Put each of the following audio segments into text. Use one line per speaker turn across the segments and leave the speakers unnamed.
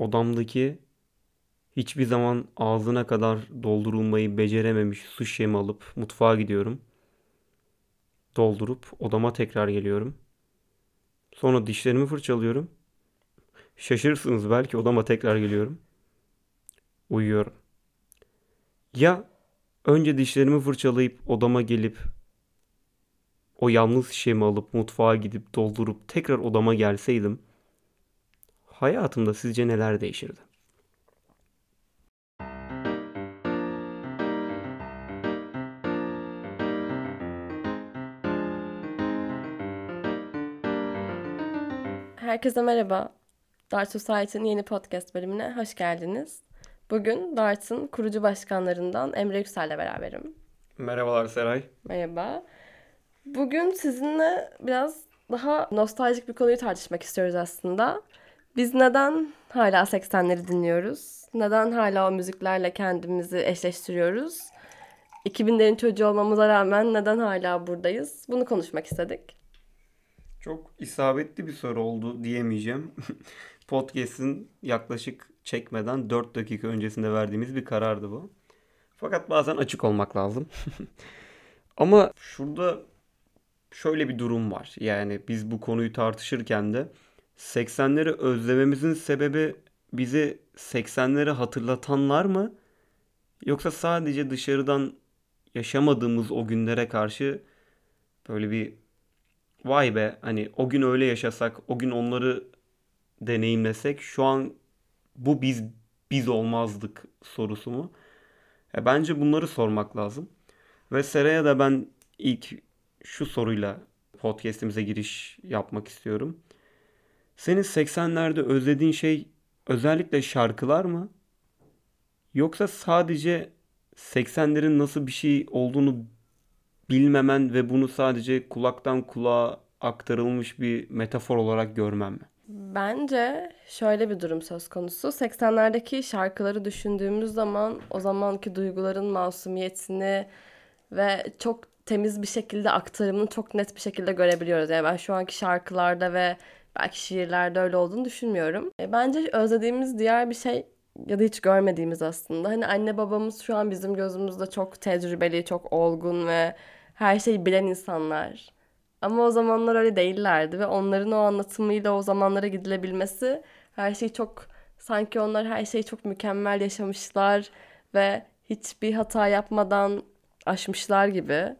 odamdaki hiçbir zaman ağzına kadar doldurulmayı becerememiş su şişemi alıp mutfağa gidiyorum. Doldurup odama tekrar geliyorum. Sonra dişlerimi fırçalıyorum. Şaşırırsınız belki odama tekrar geliyorum. Uyuyorum. Ya önce dişlerimi fırçalayıp odama gelip o yalnız şişemi alıp mutfağa gidip doldurup tekrar odama gelseydim hayatımda sizce neler değişirdi?
Herkese merhaba. Dart Society'nin yeni podcast bölümüne hoş geldiniz. Bugün Dart'ın kurucu başkanlarından Emre Yüksel'le beraberim.
Merhabalar Seray.
Merhaba. Bugün sizinle biraz daha nostaljik bir konuyu tartışmak istiyoruz aslında. Biz neden hala 80'leri dinliyoruz? Neden hala o müziklerle kendimizi eşleştiriyoruz? 2000'lerin çocuğu olmamıza rağmen neden hala buradayız? Bunu konuşmak istedik.
Çok isabetli bir soru oldu diyemeyeceğim. Podcast'in yaklaşık çekmeden 4 dakika öncesinde verdiğimiz bir karardı bu. Fakat bazen açık olmak lazım. Ama şurada şöyle bir durum var. Yani biz bu konuyu tartışırken de 80'leri özlememizin sebebi bizi 80'leri hatırlatanlar mı? Yoksa sadece dışarıdan yaşamadığımız o günlere karşı böyle bir vay be hani o gün öyle yaşasak, o gün onları deneyimlesek şu an bu biz biz olmazdık sorusu mu? E, bence bunları sormak lazım. Ve Seraya da ben ilk şu soruyla podcast'imize giriş yapmak istiyorum. Senin 80'lerde özlediğin şey özellikle şarkılar mı? Yoksa sadece 80'lerin nasıl bir şey olduğunu bilmemen ve bunu sadece kulaktan kulağa aktarılmış bir metafor olarak görmem mi?
Bence şöyle bir durum söz konusu. 80'lerdeki şarkıları düşündüğümüz zaman o zamanki duyguların masumiyetini ve çok temiz bir şekilde aktarımını çok net bir şekilde görebiliyoruz. Yani ben şu anki şarkılarda ve belki şiirlerde öyle olduğunu düşünmüyorum. E, bence özlediğimiz diğer bir şey ya da hiç görmediğimiz aslında. Hani anne babamız şu an bizim gözümüzde çok tecrübeli, çok olgun ve her şeyi bilen insanlar. Ama o zamanlar öyle değillerdi ve onların o anlatımıyla o zamanlara gidilebilmesi her şey çok sanki onlar her şeyi çok mükemmel yaşamışlar ve hiçbir hata yapmadan aşmışlar gibi.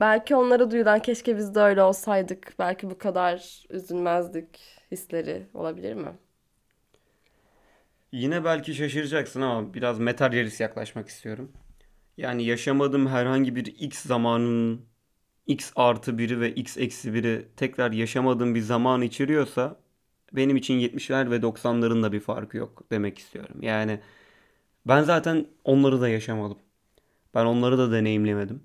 Belki onlara duyulan keşke biz de öyle olsaydık. Belki bu kadar üzülmezdik hisleri olabilir mi?
Yine belki şaşıracaksın ama biraz materyalist yaklaşmak istiyorum. Yani yaşamadığım herhangi bir x zamanın x artı biri ve x eksi biri tekrar yaşamadığım bir zaman içeriyorsa benim için 70'ler ve 90'ların da bir farkı yok demek istiyorum. Yani ben zaten onları da yaşamadım. Ben onları da deneyimlemedim.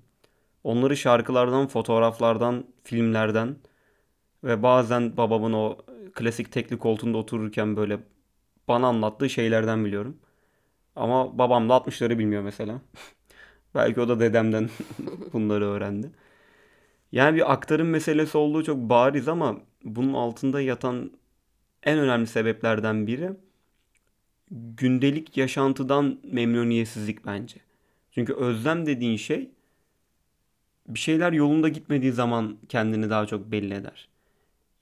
Onları şarkılardan, fotoğraflardan, filmlerden ve bazen babamın o klasik tekli koltuğunda otururken böyle bana anlattığı şeylerden biliyorum. Ama babam da 60'ları bilmiyor mesela. Belki o da dedemden bunları öğrendi. Yani bir aktarım meselesi olduğu çok bariz ama bunun altında yatan en önemli sebeplerden biri gündelik yaşantıdan memnuniyetsizlik bence. Çünkü özlem dediğin şey bir şeyler yolunda gitmediği zaman kendini daha çok belli eder.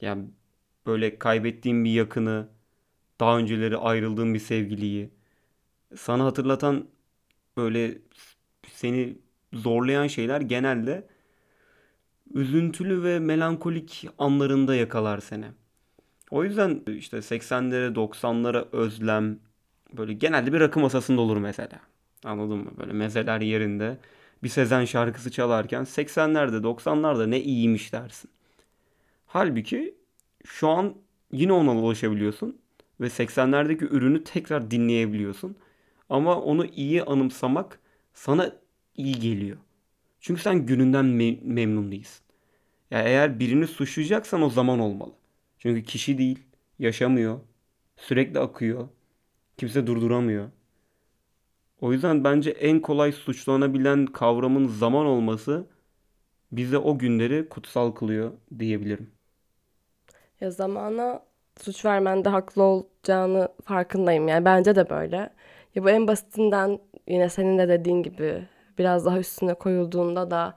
Yani böyle kaybettiğin bir yakını, daha önceleri ayrıldığın bir sevgiliyi sana hatırlatan böyle seni zorlayan şeyler genelde üzüntülü ve melankolik anlarında yakalar seni. O yüzden işte 80'lere 90'lara özlem böyle genelde bir rakı masasında olur mesela. Anladın mı? Böyle mezeler yerinde bir Sezen şarkısı çalarken 80'lerde 90'larda ne iyiymiş dersin. Halbuki şu an yine ona ulaşabiliyorsun ve 80'lerdeki ürünü tekrar dinleyebiliyorsun. Ama onu iyi anımsamak sana iyi geliyor. Çünkü sen gününden me- memnun değilsin. Ya eğer birini suçlayacaksan o zaman olmalı. Çünkü kişi değil, yaşamıyor, sürekli akıyor, kimse durduramıyor. O yüzden bence en kolay suçlanabilen kavramın zaman olması bize o günleri kutsal kılıyor diyebilirim.
Ya zamana suç vermende haklı olacağını farkındayım. Yani bence de böyle. Ya bu en basitinden yine senin de dediğin gibi biraz daha üstüne koyulduğunda da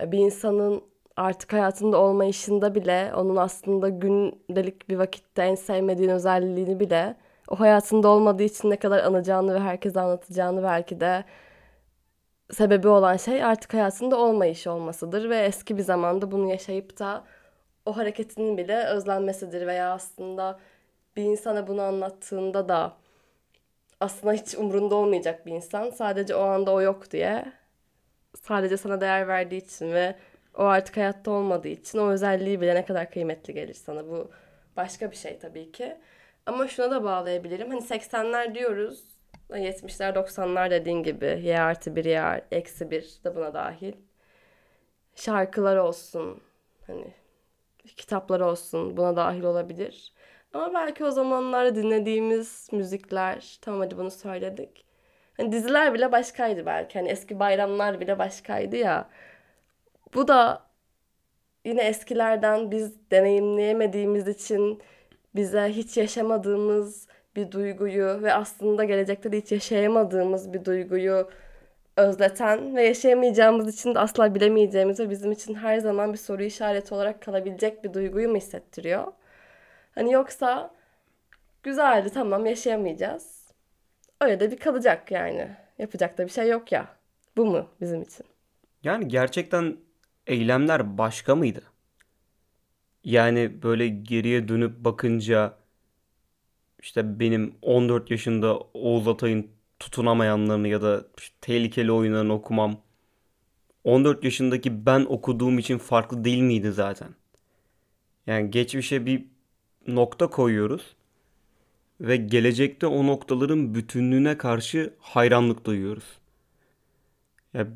e, bir insanın artık hayatında olmayışında bile onun aslında gündelik bir vakitte en sevmediğin özelliğini bile o hayatında olmadığı için ne kadar anacağını ve herkese anlatacağını belki de sebebi olan şey artık hayatında olmayış olmasıdır ve eski bir zamanda bunu yaşayıp da o hareketinin bile özlenmesidir veya aslında bir insana bunu anlattığında da aslında hiç umrunda olmayacak bir insan sadece o anda o yok diye sadece sana değer verdiği için ve o artık hayatta olmadığı için o özelliği bile ne kadar kıymetli gelir sana. Bu başka bir şey tabii ki. Ama şuna da bağlayabilirim. Hani 80'ler diyoruz. 70'ler 90'lar dediğin gibi. Y artı 1, Y eksi 1 de buna dahil. Şarkılar olsun. Hani kitaplar olsun. Buna dahil olabilir. Ama belki o zamanlarda dinlediğimiz müzikler. Tamam hadi bunu söyledik. Hani diziler bile başkaydı belki. Hani eski bayramlar bile başkaydı ya. Bu da yine eskilerden biz deneyimleyemediğimiz için bize hiç yaşamadığımız bir duyguyu ve aslında gelecekte de hiç yaşayamadığımız bir duyguyu özleten ve yaşayamayacağımız için de asla bilemeyeceğimiz ve bizim için her zaman bir soru işareti olarak kalabilecek bir duyguyu mu hissettiriyor? Hani yoksa güzeldi tamam yaşayamayacağız. Öyle de bir kalacak yani. Yapacak da bir şey yok ya. Bu mu bizim için?
Yani gerçekten eylemler başka mıydı? Yani böyle geriye dönüp bakınca işte benim 14 yaşında Oğuz Atay'ın tutunamayanlarını ya da işte tehlikeli oyunlarını okumam 14 yaşındaki ben okuduğum için farklı değil miydi zaten? Yani geçmişe bir nokta koyuyoruz ve gelecekte o noktaların bütünlüğüne karşı hayranlık duyuyoruz. Ya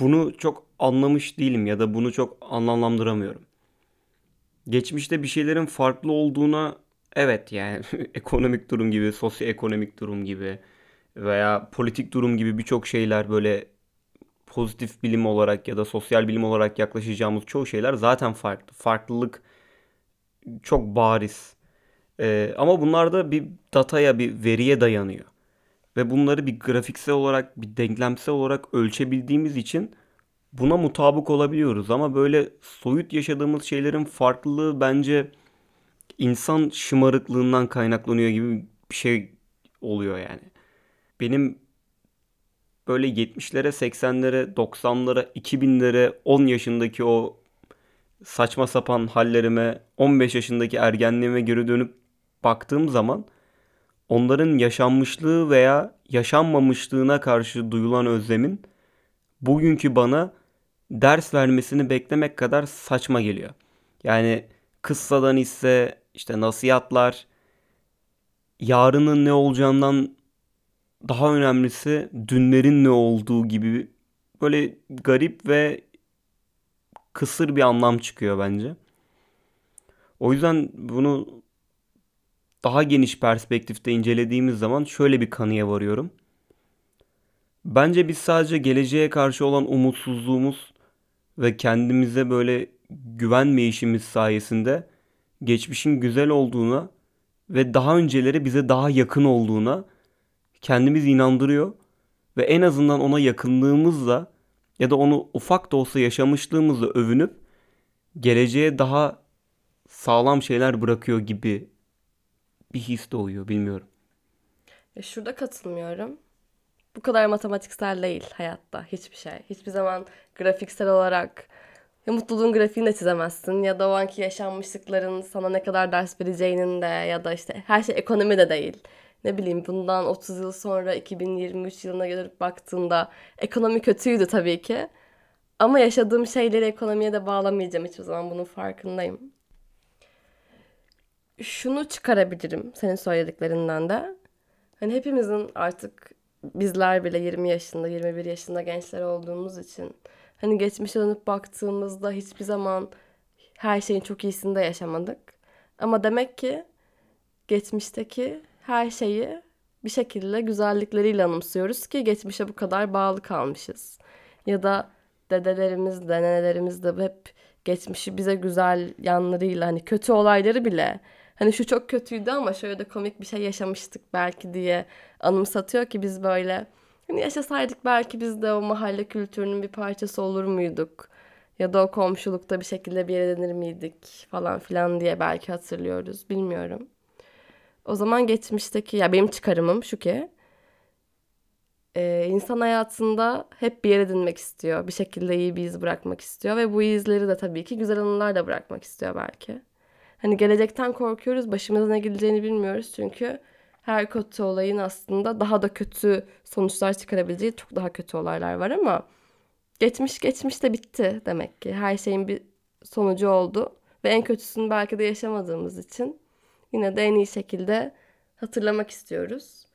bunu çok anlamış değilim ya da bunu çok anlamlandıramıyorum. Geçmişte bir şeylerin farklı olduğuna evet yani ekonomik durum gibi, sosyoekonomik durum gibi veya politik durum gibi birçok şeyler böyle pozitif bilim olarak ya da sosyal bilim olarak yaklaşacağımız çoğu şeyler zaten farklı. Farklılık çok bariz. Ee, ama bunlar da bir dataya, bir veriye dayanıyor. Ve bunları bir grafiksel olarak, bir denklemsel olarak ölçebildiğimiz için buna mutabık olabiliyoruz. Ama böyle soyut yaşadığımız şeylerin farklılığı bence insan şımarıklığından kaynaklanıyor gibi bir şey oluyor yani. Benim böyle 70'lere, 80'lere, 90'lara, 2000'lere 10 yaşındaki o saçma sapan hallerime, 15 yaşındaki ergenliğime geri dönüp baktığım zaman onların yaşanmışlığı veya yaşanmamışlığına karşı duyulan özlemin bugünkü bana ders vermesini beklemek kadar saçma geliyor. Yani kıssadan ise işte nasihatlar yarının ne olacağından daha önemlisi dünlerin ne olduğu gibi böyle garip ve kısır bir anlam çıkıyor bence. O yüzden bunu daha geniş perspektifte incelediğimiz zaman şöyle bir kanıya varıyorum. Bence biz sadece geleceğe karşı olan umutsuzluğumuz ve kendimize böyle güvenmeyişimiz sayesinde geçmişin güzel olduğuna ve daha önceleri bize daha yakın olduğuna kendimiz inandırıyor ve en azından ona yakınlığımızla ya da onu ufak da olsa yaşamışlığımızla övünüp geleceğe daha sağlam şeyler bırakıyor gibi bir his doğuyor bilmiyorum.
E şurada katılmıyorum. Bu kadar matematiksel değil hayatta hiçbir şey. Hiçbir zaman grafiksel olarak ya mutluluğun grafiğini de çizemezsin ya da o anki yaşanmışlıkların sana ne kadar ders vereceğinin de ya da işte her şey ekonomi de değil. Ne bileyim bundan 30 yıl sonra 2023 yılına gelip baktığında ekonomi kötüydü tabii ki. Ama yaşadığım şeyleri ekonomiye de bağlamayacağım hiçbir zaman bunun farkındayım. Şunu çıkarabilirim senin söylediklerinden de. Hani hepimizin artık bizler bile 20 yaşında, 21 yaşında gençler olduğumuz için hani geçmişe dönüp baktığımızda hiçbir zaman her şeyin çok iyisini de yaşamadık. Ama demek ki geçmişteki her şeyi bir şekilde güzellikleriyle anımsıyoruz ki geçmişe bu kadar bağlı kalmışız. Ya da dedelerimiz de nenelerimiz de hep geçmişi bize güzel yanlarıyla hani kötü olayları bile hani şu çok kötüydü ama şöyle de komik bir şey yaşamıştık belki diye anımsatıyor ki biz böyle hani yaşasaydık belki biz de o mahalle kültürünün bir parçası olur muyduk? Ya da o komşulukta bir şekilde bir yere denir miydik falan filan diye belki hatırlıyoruz. Bilmiyorum. O zaman geçmişteki ya benim çıkarımım şu ki e, insan hayatında hep bir yer edinmek istiyor. Bir şekilde iyi bir iz bırakmak istiyor ve bu izleri de tabii ki güzel anılar da bırakmak istiyor belki. Hani gelecekten korkuyoruz, başımıza ne geleceğini bilmiyoruz çünkü her kötü olayın aslında daha da kötü sonuçlar çıkarabileceği çok daha kötü olaylar var ama geçmiş geçmiş de bitti demek ki. Her şeyin bir sonucu oldu ve en kötüsünü belki de yaşamadığımız için yine de en iyi şekilde hatırlamak istiyoruz.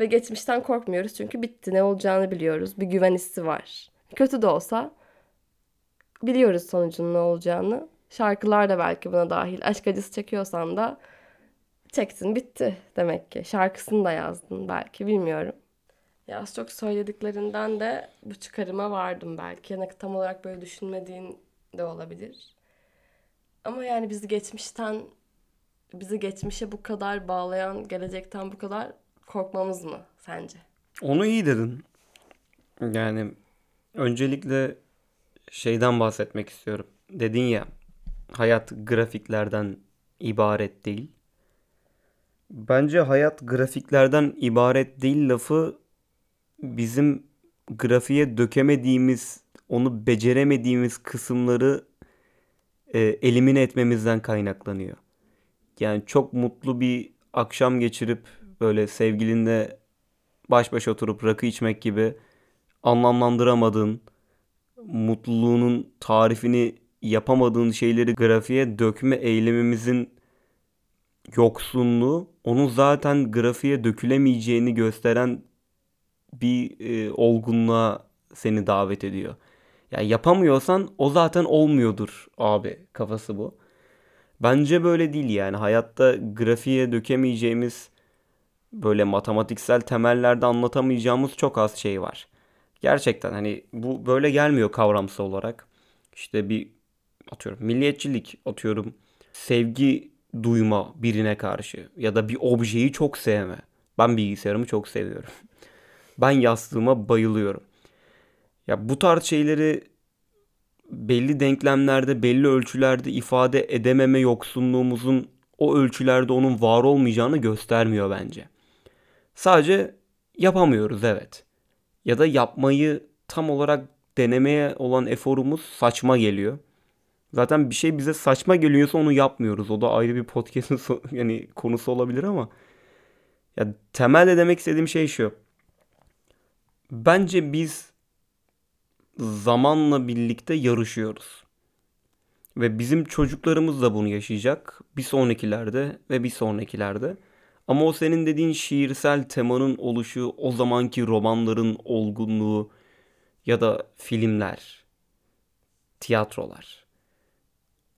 Ve geçmişten korkmuyoruz çünkü bitti. Ne olacağını biliyoruz. Bir güven hissi var. Kötü de olsa biliyoruz sonucunun ne olacağını. Şarkılar da belki buna dahil. Aşk acısı çekiyorsan da çektin bitti demek ki. Şarkısını da yazdın belki bilmiyorum. Ya az çok söylediklerinden de bu çıkarıma vardım belki. Yani tam olarak böyle düşünmediğin de olabilir. Ama yani bizi geçmişten bizi geçmişe bu kadar bağlayan, gelecekten bu kadar korkmamız mı sence?
Onu iyi dedin. Yani öncelikle şeyden bahsetmek istiyorum. Dedin ya hayat grafiklerden ibaret değil. Bence hayat grafiklerden ibaret değil lafı bizim grafiğe dökemediğimiz, onu beceremediğimiz kısımları e, elimine etmemizden kaynaklanıyor. Yani çok mutlu bir akşam geçirip böyle sevgilinle baş başa oturup rakı içmek gibi anlamlandıramadığın, mutluluğunun tarifini yapamadığın şeyleri grafiğe dökme eylemimizin yoksunluğu onun zaten grafiğe dökülemeyeceğini gösteren bir e, olgunluğa seni davet ediyor. Yani yapamıyorsan o zaten olmuyordur abi kafası bu. Bence böyle değil yani hayatta grafiğe dökemeyeceğimiz böyle matematiksel temellerde anlatamayacağımız çok az şey var. Gerçekten hani bu böyle gelmiyor kavramsal olarak. İşte bir atıyorum milliyetçilik atıyorum sevgi duyma birine karşı ya da bir objeyi çok sevme. Ben bilgisayarımı çok seviyorum. Ben yastığıma bayılıyorum. Ya bu tarz şeyleri belli denklemlerde, belli ölçülerde ifade edememe yoksunluğumuzun o ölçülerde onun var olmayacağını göstermiyor bence. Sadece yapamıyoruz evet. Ya da yapmayı tam olarak denemeye olan eforumuz saçma geliyor. Zaten bir şey bize saçma geliyorsa onu yapmıyoruz. O da ayrı bir podcast'ın yani konusu olabilir ama ya temelde demek istediğim şey şu. Bence biz zamanla birlikte yarışıyoruz. Ve bizim çocuklarımız da bunu yaşayacak. Bir sonrakilerde ve bir sonrakilerde. Ama o senin dediğin şiirsel temanın oluşu, o zamanki romanların olgunluğu ya da filmler, tiyatrolar.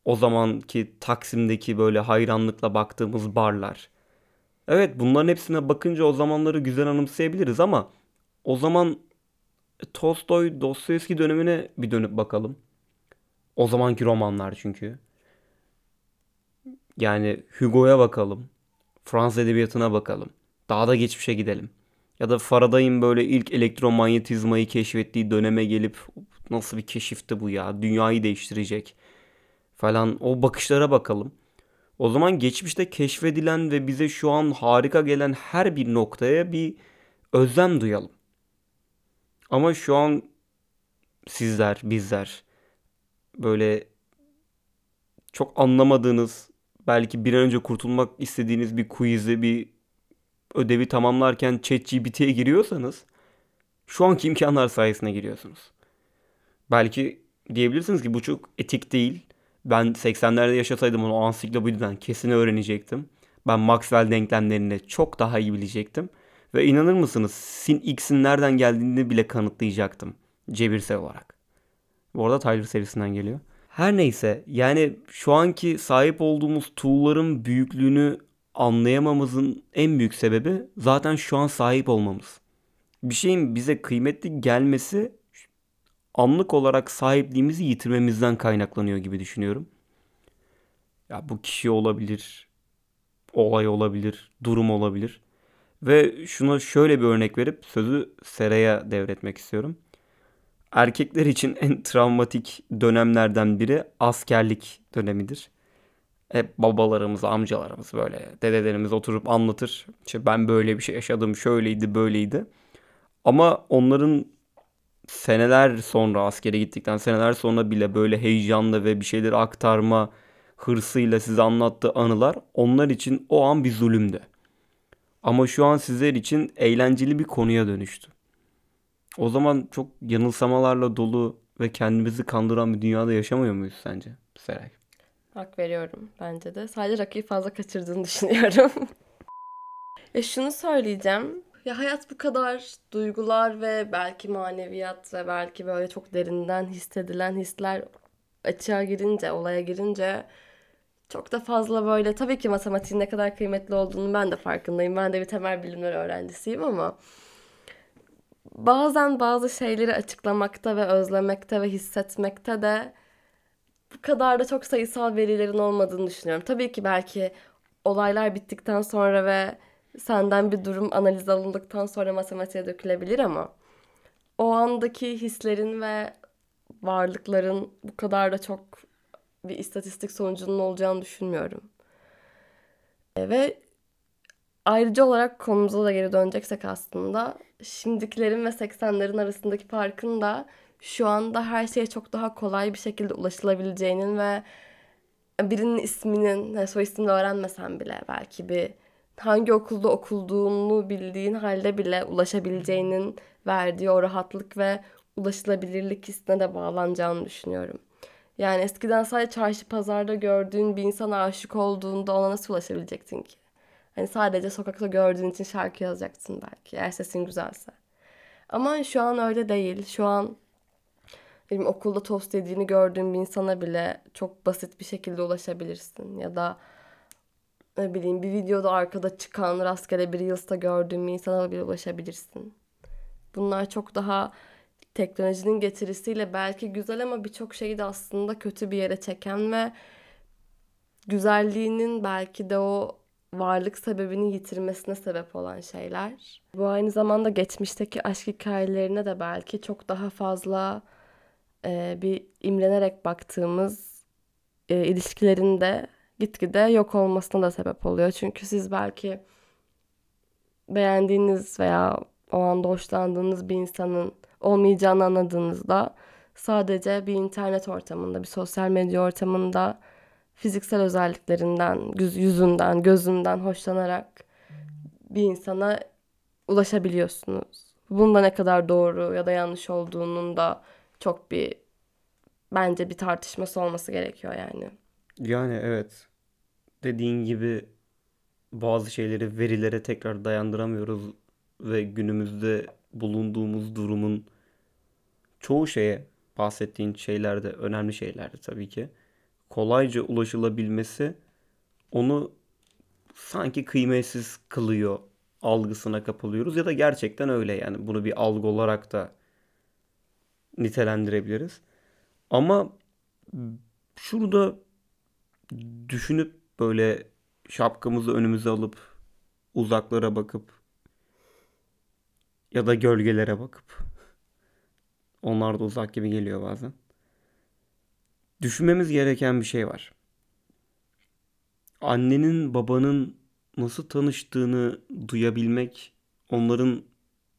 O zamanki Taksim'deki böyle hayranlıkla baktığımız barlar. Evet bunların hepsine bakınca o zamanları güzel anımsayabiliriz ama o zaman Tolstoy, Dostoyevski dönemine bir dönüp bakalım. O zamanki romanlar çünkü. Yani Hugo'ya bakalım. Fransız edebiyatına bakalım. Daha da geçmişe gidelim. Ya da Faraday'ın böyle ilk elektromanyetizmayı keşfettiği döneme gelip nasıl bir keşifti bu ya? Dünyayı değiştirecek falan o bakışlara bakalım. O zaman geçmişte keşfedilen ve bize şu an harika gelen her bir noktaya bir özlem duyalım. Ama şu an sizler, bizler böyle çok anlamadığınız, belki bir an önce kurtulmak istediğiniz bir quiz'i, bir ödevi tamamlarken ChatGPT'ye giriyorsanız şu anki imkanlar sayesinde giriyorsunuz. Belki diyebilirsiniz ki bu çok etik değil. Ben 80'lerde yaşasaydım onu ansiklopediden kesin öğrenecektim. Ben Maxwell denklemlerini çok daha iyi bilecektim. Ve inanır mısınız sin x'in nereden geldiğini bile kanıtlayacaktım cebirsel olarak. Bu arada Tyler serisinden geliyor. Her neyse yani şu anki sahip olduğumuz tool'ların büyüklüğünü anlayamamızın en büyük sebebi zaten şu an sahip olmamız. Bir şeyin bize kıymetli gelmesi anlık olarak sahipliğimizi yitirmemizden kaynaklanıyor gibi düşünüyorum. Ya bu kişi olabilir, olay olabilir, durum olabilir. Ve şuna şöyle bir örnek verip sözü Sera'ya devretmek istiyorum. Erkekler için en travmatik dönemlerden biri askerlik dönemidir. Hep babalarımız, amcalarımız böyle dedelerimiz oturup anlatır. İşte ben böyle bir şey yaşadım, şöyleydi, böyleydi. Ama onların seneler sonra askere gittikten seneler sonra bile böyle heyecanla ve bir şeyleri aktarma hırsıyla size anlattığı anılar onlar için o an bir zulümdü. Ama şu an sizler için eğlenceli bir konuya dönüştü. O zaman çok yanılsamalarla dolu ve kendimizi kandıran bir dünyada yaşamıyor muyuz sence Seray?
Hak veriyorum bence de. Sadece rakıyı fazla kaçırdığını düşünüyorum. ya şunu söyleyeceğim. Ya hayat bu kadar duygular ve belki maneviyat ve belki böyle çok derinden hissedilen hisler açığa girince, olaya girince çok da fazla böyle tabii ki matematiğin ne kadar kıymetli olduğunu ben de farkındayım. Ben de bir temel bilimler öğrencisiyim ama bazen bazı şeyleri açıklamakta ve özlemekte ve hissetmekte de bu kadar da çok sayısal verilerin olmadığını düşünüyorum. Tabii ki belki olaylar bittikten sonra ve senden bir durum analiz alındıktan sonra matematiğe dökülebilir ama o andaki hislerin ve varlıkların bu kadar da çok bir istatistik sonucunun olacağını düşünmüyorum. E, ve ayrıca olarak konumuza da geri döneceksek aslında şimdikilerin ve 80'lerin arasındaki farkın da şu anda her şeye çok daha kolay bir şekilde ulaşılabileceğinin ve birinin isminin, soy ismini öğrenmesen bile belki bir hangi okulda okulduğunu bildiğin halde bile ulaşabileceğinin verdiği o rahatlık ve ulaşılabilirlik hissine de bağlanacağını düşünüyorum. Yani eskiden sadece çarşı pazarda gördüğün bir insana aşık olduğunda ona nasıl ulaşabilecektin ki? Hani sadece sokakta gördüğün için şarkı yazacaksın belki eğer sesin güzelse. Ama şu an öyle değil. Şu an benim okulda tost yediğini gördüğüm bir insana bile çok basit bir şekilde ulaşabilirsin. Ya da ne bileyim bir videoda arkada çıkan rastgele bir Reels'ta gördüğüm bir insana bile ulaşabilirsin. Bunlar çok daha teknolojinin getirisiyle belki güzel ama birçok şeyi de aslında kötü bir yere çeken ve güzelliğinin belki de o varlık sebebini yitirmesine sebep olan şeyler. Bu aynı zamanda geçmişteki aşk hikayelerine de belki çok daha fazla e, bir imrenerek baktığımız e, ilişkilerin de gitgide yok olmasına da sebep oluyor. Çünkü siz belki beğendiğiniz veya o anda hoşlandığınız bir insanın olmayacağını anladığınızda sadece bir internet ortamında, bir sosyal medya ortamında fiziksel özelliklerinden, yüzünden, gözünden hoşlanarak bir insana ulaşabiliyorsunuz. Bunda ne kadar doğru ya da yanlış olduğunun da çok bir bence bir tartışması olması gerekiyor yani.
Yani evet. Dediğin gibi bazı şeyleri verilere tekrar dayandıramıyoruz ve günümüzde bulunduğumuz durumun çoğu şeye bahsettiğin şeyler de önemli şeylerdi tabii ki. Kolayca ulaşılabilmesi onu sanki kıymetsiz kılıyor algısına kapılıyoruz ya da gerçekten öyle yani bunu bir algı olarak da nitelendirebiliriz. Ama şurada düşünüp böyle şapkamızı önümüze alıp uzaklara bakıp ya da gölgelere bakıp onlar da uzak gibi geliyor bazen. Düşünmemiz gereken bir şey var. Annenin babanın nasıl tanıştığını duyabilmek onların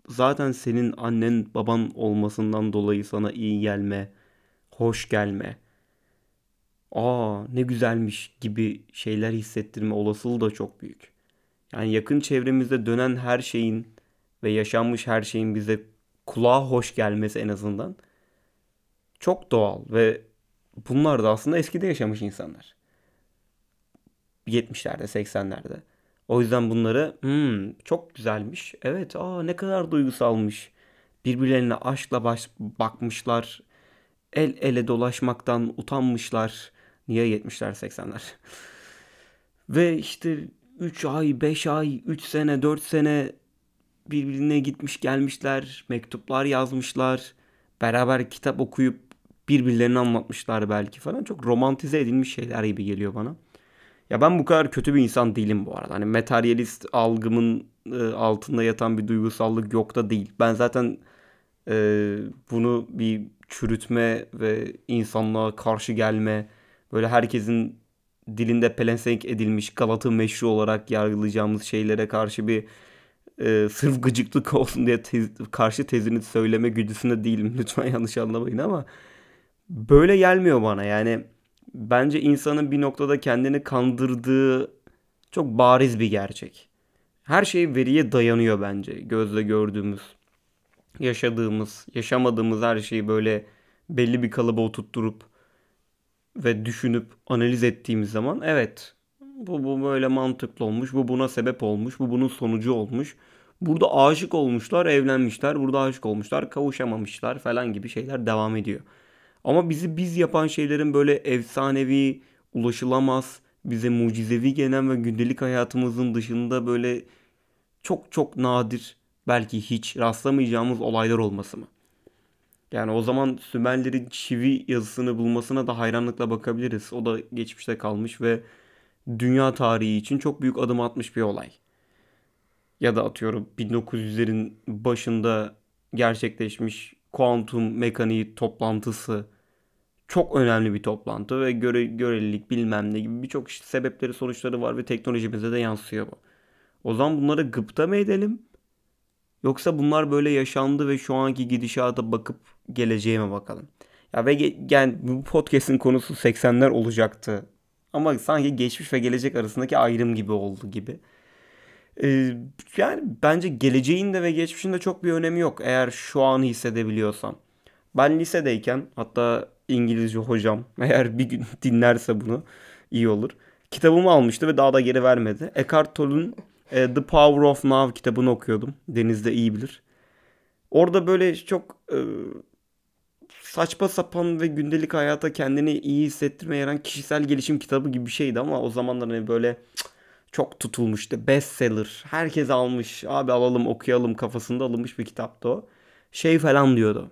zaten senin annen baban olmasından dolayı sana iyi gelme, hoş gelme, aa ne güzelmiş gibi şeyler hissettirme olasılığı da çok büyük. Yani yakın çevremizde dönen her şeyin ve yaşanmış her şeyin bize kulağa hoş gelmesi en azından çok doğal ve bunlar da aslında eskide yaşamış insanlar. 70'lerde, 80'lerde. O yüzden bunları hmm, çok güzelmiş. Evet, aa ne kadar duygusalmış. Birbirlerine aşkla baş, bakmışlar. El ele dolaşmaktan utanmışlar. Niye 70'ler 80'ler? Ve işte 3 ay, 5 ay, 3 sene, 4 sene birbirine gitmiş gelmişler. Mektuplar yazmışlar. Beraber kitap okuyup birbirlerini anlatmışlar belki falan. Çok romantize edilmiş şeyler gibi geliyor bana. Ya ben bu kadar kötü bir insan değilim bu arada. Hani materyalist algımın e, altında yatan bir duygusallık yok da değil. Ben zaten e, bunu bir çürütme ve insanlığa karşı gelme, böyle herkesin dilinde pelesenk edilmiş Galatı meşru olarak yargılayacağımız şeylere karşı bir e, sırf gıcıklık olsun diye tez, karşı tezini söyleme güdüsünde değilim. Lütfen yanlış anlamayın ama böyle gelmiyor bana. Yani bence insanın bir noktada kendini kandırdığı çok bariz bir gerçek. Her şey veriye dayanıyor bence. Gözle gördüğümüz, yaşadığımız, yaşamadığımız her şeyi böyle belli bir kalıba oturtturup ve düşünüp analiz ettiğimiz zaman evet bu, bu böyle mantıklı olmuş, bu buna sebep olmuş, bu bunun sonucu olmuş. Burada aşık olmuşlar, evlenmişler, burada aşık olmuşlar, kavuşamamışlar falan gibi şeyler devam ediyor. Ama bizi biz yapan şeylerin böyle efsanevi, ulaşılamaz, bize mucizevi gelen ve gündelik hayatımızın dışında böyle çok çok nadir belki hiç rastlamayacağımız olaylar olması mı? Yani o zaman Sümerlerin çivi yazısını bulmasına da hayranlıkla bakabiliriz. O da geçmişte kalmış ve dünya tarihi için çok büyük adım atmış bir olay. Ya da atıyorum 1900'lerin başında gerçekleşmiş kuantum mekaniği toplantısı çok önemli bir toplantı ve göre, görelilik bilmem ne gibi birçok sebepleri sonuçları var ve teknolojimize de yansıyor bu. O zaman bunları gıpta mı edelim? Yoksa bunlar böyle yaşandı ve şu anki gidişata bakıp geleceğe mi bakalım? Ya ve yani bu podcast'in konusu 80'ler olacaktı. Ama sanki geçmiş ve gelecek arasındaki ayrım gibi oldu gibi. Ee, yani bence geleceğin de ve geçmişin de çok bir önemi yok eğer şu an hissedebiliyorsan. Ben lisedeyken hatta İngilizce hocam eğer bir gün dinlerse bunu iyi olur. Kitabımı almıştı ve daha da geri vermedi. Eckhart Tolle'un e, The Power of Now kitabını okuyordum. Deniz de iyi bilir. Orada böyle çok e, saçma sapan ve gündelik hayata kendini iyi hissettirmeye yarayan kişisel gelişim kitabı gibi bir şeydi ama o zamanlar hani böyle çok tutulmuştu. Bestseller. Herkes almış. Abi alalım okuyalım kafasında alınmış bir kitaptı o. Şey falan diyordu.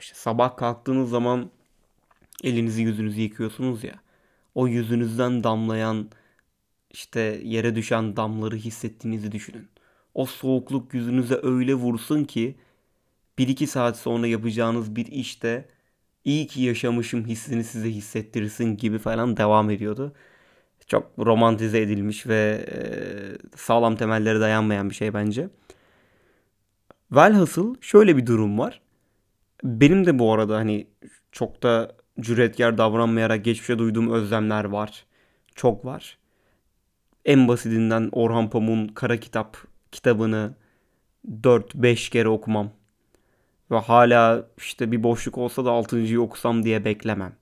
İşte sabah kalktığınız zaman elinizi yüzünüzü yıkıyorsunuz ya. O yüzünüzden damlayan işte yere düşen damları hissettiğinizi düşünün. O soğukluk yüzünüze öyle vursun ki 1-2 saat sonra yapacağınız bir işte iyi ki yaşamışım hissini size hissettirsin gibi falan devam ediyordu. Çok romantize edilmiş ve e, sağlam temellere dayanmayan bir şey bence. Velhasıl şöyle bir durum var. Benim de bu arada hani çok da cüretkar davranmayarak geçmişe duyduğum özlemler var. Çok var. En basitinden Orhan Pamuk'un Kara Kitap kitabını 4-5 kere okumam. Ve hala işte bir boşluk olsa da 6.yı okusam diye beklemem.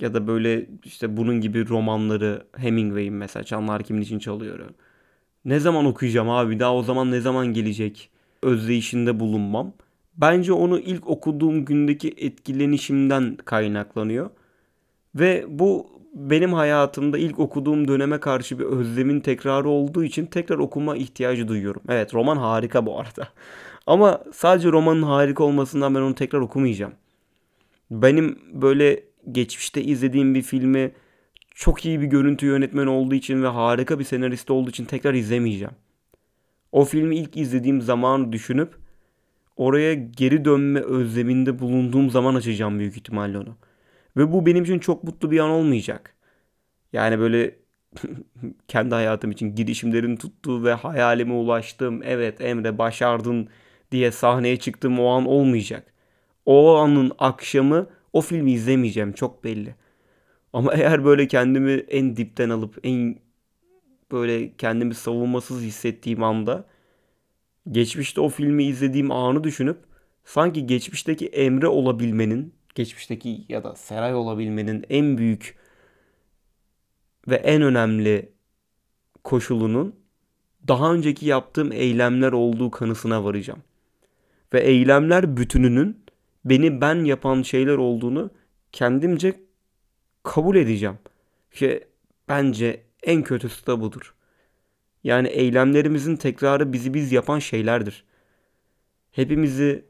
Ya da böyle işte bunun gibi romanları Hemingway'in mesela Çanlar Kimin için çalıyor. Ne zaman okuyacağım abi daha o zaman ne zaman gelecek özdeyişinde bulunmam. Bence onu ilk okuduğum gündeki etkilenişimden kaynaklanıyor. Ve bu benim hayatımda ilk okuduğum döneme karşı bir özlemin tekrarı olduğu için tekrar okuma ihtiyacı duyuyorum. Evet roman harika bu arada. Ama sadece romanın harika olmasından ben onu tekrar okumayacağım. Benim böyle geçmişte izlediğim bir filmi çok iyi bir görüntü yönetmeni olduğu için ve harika bir senarist olduğu için tekrar izlemeyeceğim. O filmi ilk izlediğim zaman düşünüp oraya geri dönme özleminde bulunduğum zaman açacağım büyük ihtimalle onu. Ve bu benim için çok mutlu bir an olmayacak. Yani böyle kendi hayatım için girişimlerin tuttuğu ve hayalime ulaştığım evet Emre başardın diye sahneye çıktığım o an olmayacak. O anın akşamı o filmi izlemeyeceğim çok belli. Ama eğer böyle kendimi en dipten alıp en böyle kendimi savunmasız hissettiğim anda geçmişte o filmi izlediğim anı düşünüp sanki geçmişteki Emre olabilmenin, geçmişteki ya da Seray olabilmenin en büyük ve en önemli koşulunun daha önceki yaptığım eylemler olduğu kanısına varacağım. Ve eylemler bütününün beni ben yapan şeyler olduğunu kendimce kabul edeceğim. Ki bence en kötüsü de budur. Yani eylemlerimizin tekrarı bizi biz yapan şeylerdir. Hepimizi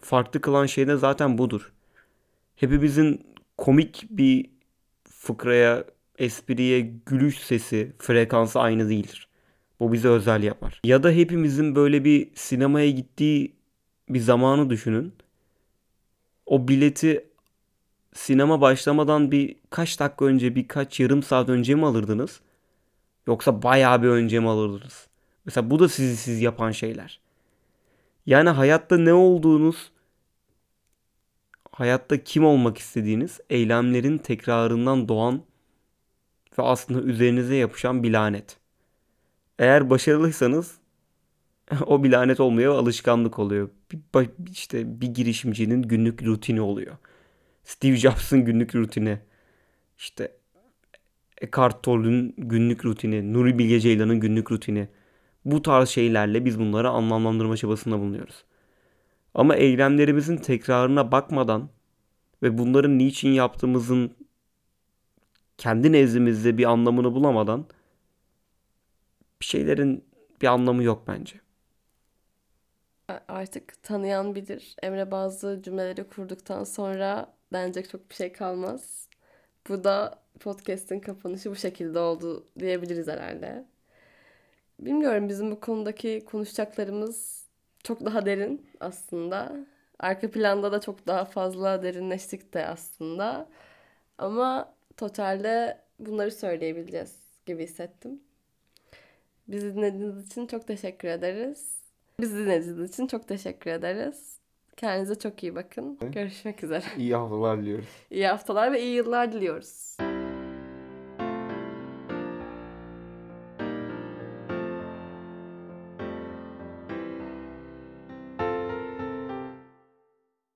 farklı kılan şey de zaten budur. Hepimizin komik bir fıkraya espriye gülüş sesi, frekansı aynı değildir. Bu bizi özel yapar. Ya da hepimizin böyle bir sinemaya gittiği bir zamanı düşünün. O bileti sinema başlamadan bir kaç dakika önce, birkaç yarım saat önce mi alırdınız? Yoksa bayağı bir önce mi alırdınız? Mesela bu da sizi siz yapan şeyler. Yani hayatta ne olduğunuz, hayatta kim olmak istediğiniz eylemlerin tekrarından doğan ve aslında üzerinize yapışan bir lanet. Eğer başarılıysanız o bir lanet olmuyor, alışkanlık oluyor. İşte bir girişimcinin günlük rutini oluyor. Steve Jobs'ın günlük rutini. İşte Eckhart Tolle'ün günlük rutini, Nuri Bilge Ceylan'ın günlük rutini. Bu tarz şeylerle biz bunları anlamlandırma çabasında bulunuyoruz. Ama eylemlerimizin tekrarına bakmadan ve bunların niçin yaptığımızın kendi nezdimizde bir anlamını bulamadan bir şeylerin bir anlamı yok bence.
Artık tanıyan bilir. Emre bazı cümleleri kurduktan sonra denecek çok bir şey kalmaz. Bu da podcast'in kapanışı bu şekilde oldu diyebiliriz herhalde. Bilmiyorum bizim bu konudaki konuşacaklarımız çok daha derin aslında. Arka planda da çok daha fazla derinleştik de aslında. Ama totalde bunları söyleyebileceğiz gibi hissettim. Bizi dinlediğiniz için çok teşekkür ederiz. Bizi dinlediğiniz için çok teşekkür ederiz. Kendinize çok iyi bakın. Görüşmek üzere.
İyi haftalar diliyoruz.
İyi haftalar ve iyi yıllar diliyoruz.